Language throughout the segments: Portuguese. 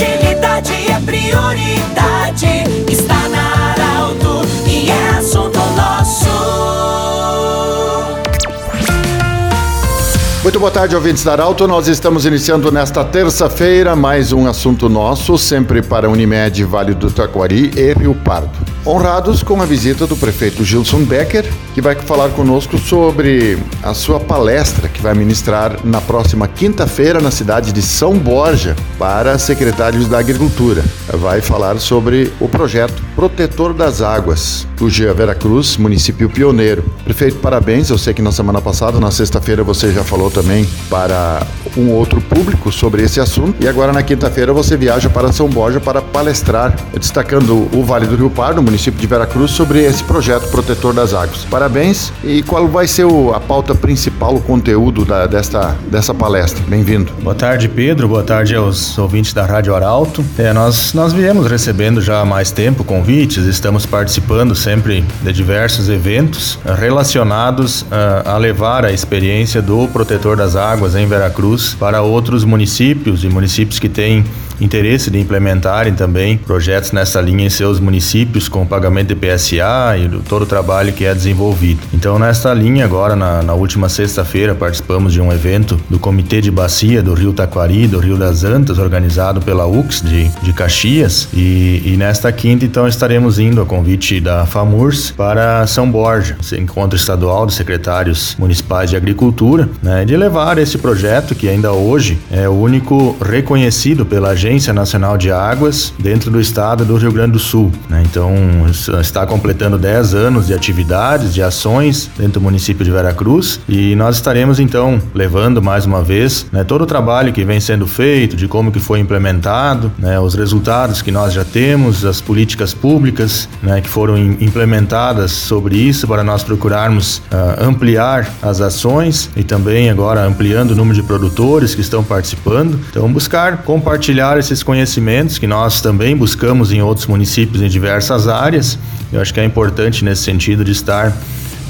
Utilidade é prioridade. Está na Arauto e é assunto nosso. Muito boa tarde, ouvintes da Arauto. Nós estamos iniciando nesta terça-feira mais um assunto nosso, sempre para Unimed, Vale do Taquari e Rio Pardo honrados com a visita do prefeito Gilson Becker, que vai falar conosco sobre a sua palestra que vai ministrar na próxima quinta-feira na cidade de São Borja para secretários da Agricultura. Vai falar sobre o projeto Protetor das Águas, Tugia Veracruz, município pioneiro. Prefeito, parabéns. Eu sei que na semana passada, na sexta-feira, você já falou também para um outro público sobre esse assunto. E agora na quinta-feira você viaja para São Borja para palestrar, destacando o Vale do Rio Pardo, município de Veracruz, sobre esse projeto Protetor das Águas. Parabéns. E qual vai ser o, a pauta principal, o conteúdo da, desta, dessa palestra? Bem-vindo. Boa tarde, Pedro. Boa tarde aos ouvintes da Rádio Arauto. É, nós, nós viemos recebendo já há mais tempo convites, estamos participando sempre de diversos eventos relacionados uh, a levar a experiência do Protetor das Águas em Veracruz para outros municípios e municípios que têm interesse de implementarem também projetos nessa linha em seus municípios com pagamento de PSA e todo o trabalho que é desenvolvido. Então, nesta linha, agora na, na última sexta-feira, participamos de um evento do Comitê de Bacia do Rio Taquari, do Rio das Antas, organizado pela UX de, de Caxias. E, e nesta quinta, então, estaremos indo a convite da FAMURS para São Borja, encontro estadual de secretários municipais de agricultura, né, de levar esse projeto que ainda hoje é o único reconhecido pela Agência Nacional de Águas dentro do estado do Rio Grande do Sul. Né? Então, está completando 10 anos de atividades, de ações dentro do município de Veracruz e nós estaremos então levando mais uma vez né, todo o trabalho que vem sendo feito, de como que foi implementado, né, os resultados que nós já temos, as políticas públicas né, que foram implementadas sobre isso para nós procurarmos uh, ampliar as ações e também agora ampliando o número de produtores que estão participando. Então, buscar compartilhar esses conhecimentos que nós também buscamos em outros municípios em diversas áreas. Eu acho que é importante nesse sentido de estar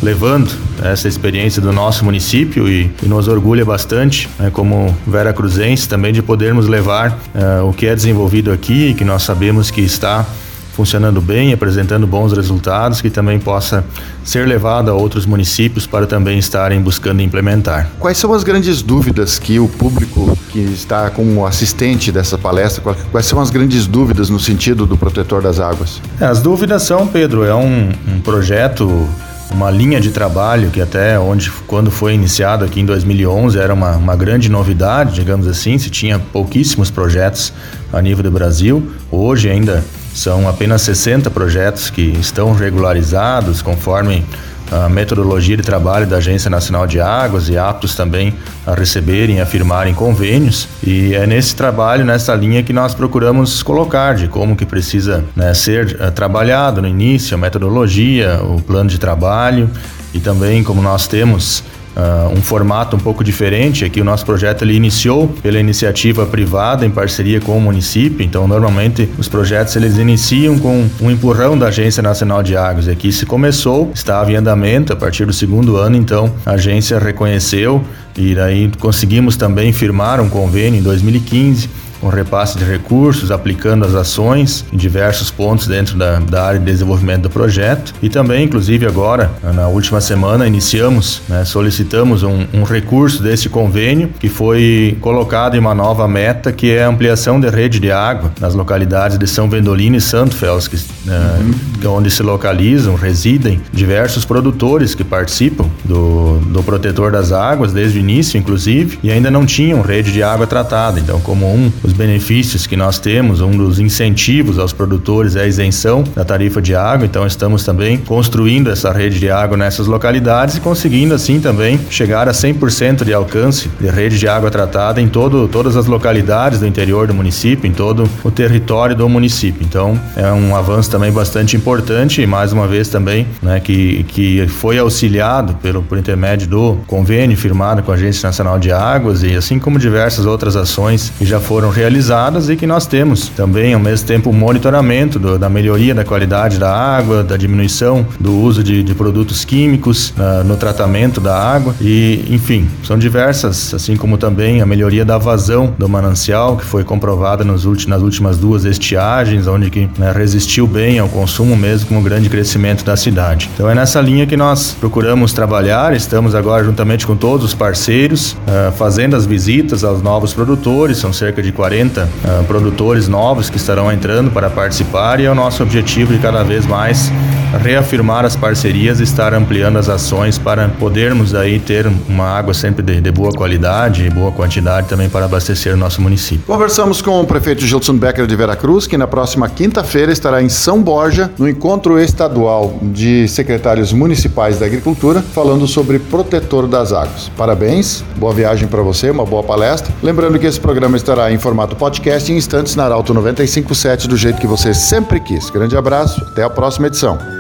levando essa experiência do nosso município e, e nos orgulha bastante, né, como Vera Cruzense, também de podermos levar uh, o que é desenvolvido aqui, que nós sabemos que está funcionando bem, apresentando bons resultados, que também possa ser levado a outros municípios para também estarem buscando implementar. Quais são as grandes dúvidas que o público que está como assistente dessa palestra, quais são as grandes dúvidas no sentido do protetor das águas? É, as dúvidas são, Pedro, é um, um projeto uma linha de trabalho que até onde quando foi iniciado aqui em 2011 era uma, uma grande novidade, digamos assim, se tinha pouquíssimos projetos a nível do Brasil. Hoje ainda são apenas 60 projetos que estão regularizados conforme a metodologia de trabalho da Agência Nacional de Águas e aptos também a receberem e afirmarem convênios. E é nesse trabalho, nessa linha que nós procuramos colocar de como que precisa né, ser uh, trabalhado no início, a metodologia, o plano de trabalho e também como nós temos uh, um formato um pouco diferente. Aqui o nosso projeto ele iniciou pela iniciativa privada em parceria com o município. Então, normalmente os projetos eles iniciam com um empurrão da Agência Nacional de Águas. Aqui se começou, estava em andamento a partir do segundo ano. Então, a agência reconheceu e daí conseguimos também firmar um convênio em 2015 com repasse de recursos, aplicando as ações em diversos pontos dentro da, da área de desenvolvimento do projeto. E também, inclusive agora, na última semana, iniciamos, né, solicitamos um, um, recurso desse convênio que foi colocado em uma nova meta, que é a ampliação da rede de água nas localidades de São Vendolino e Santo Fels, que, uhum. onde se localizam, residem diversos produtores que participam do, do protetor das águas desde o início, inclusive, e ainda não tinham rede de água tratada. Então, como um os benefícios que nós temos, um dos incentivos aos produtores é a isenção da tarifa de água, então estamos também construindo essa rede de água nessas localidades e conseguindo assim também chegar a 100% de alcance de rede de água tratada em todo, todas as localidades do interior do município, em todo o território do município. Então é um avanço também bastante importante e mais uma vez também né, que, que foi auxiliado pelo, por intermédio do convênio firmado com a Agência Nacional de Águas e assim como diversas outras ações que já foram realizadas e que nós temos também, ao mesmo tempo, o monitoramento do, da melhoria da qualidade da água, da diminuição do uso de, de produtos químicos uh, no tratamento da água e, enfim, são diversas, assim como também a melhoria da vazão do manancial, que foi comprovada nos nas últimas duas estiagens, onde que né, resistiu bem ao consumo mesmo com o grande crescimento da cidade. Então é nessa linha que nós procuramos trabalhar, estamos agora juntamente com todos os parceiros, uh, fazendo as visitas aos novos produtores, são cerca de 40 uh, ah, produtores novos que estarão entrando para participar e é o nosso objetivo de cada vez mais reafirmar as parcerias e estar ampliando as ações para podermos aí ter uma água sempre de, de boa qualidade e boa quantidade também para abastecer o nosso município. Conversamos com o prefeito Gilson Becker de Veracruz, que na próxima quinta-feira estará em São Borja, no encontro estadual de secretários municipais da agricultura, falando sobre protetor das águas. Parabéns, boa viagem para você, uma boa palestra. Lembrando que esse programa estará em formato podcast em instantes na Arauto 957 do jeito que você sempre quis. Grande abraço, até a próxima edição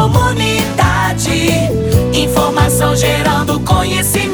comunidade. Informação gerando conhecimento.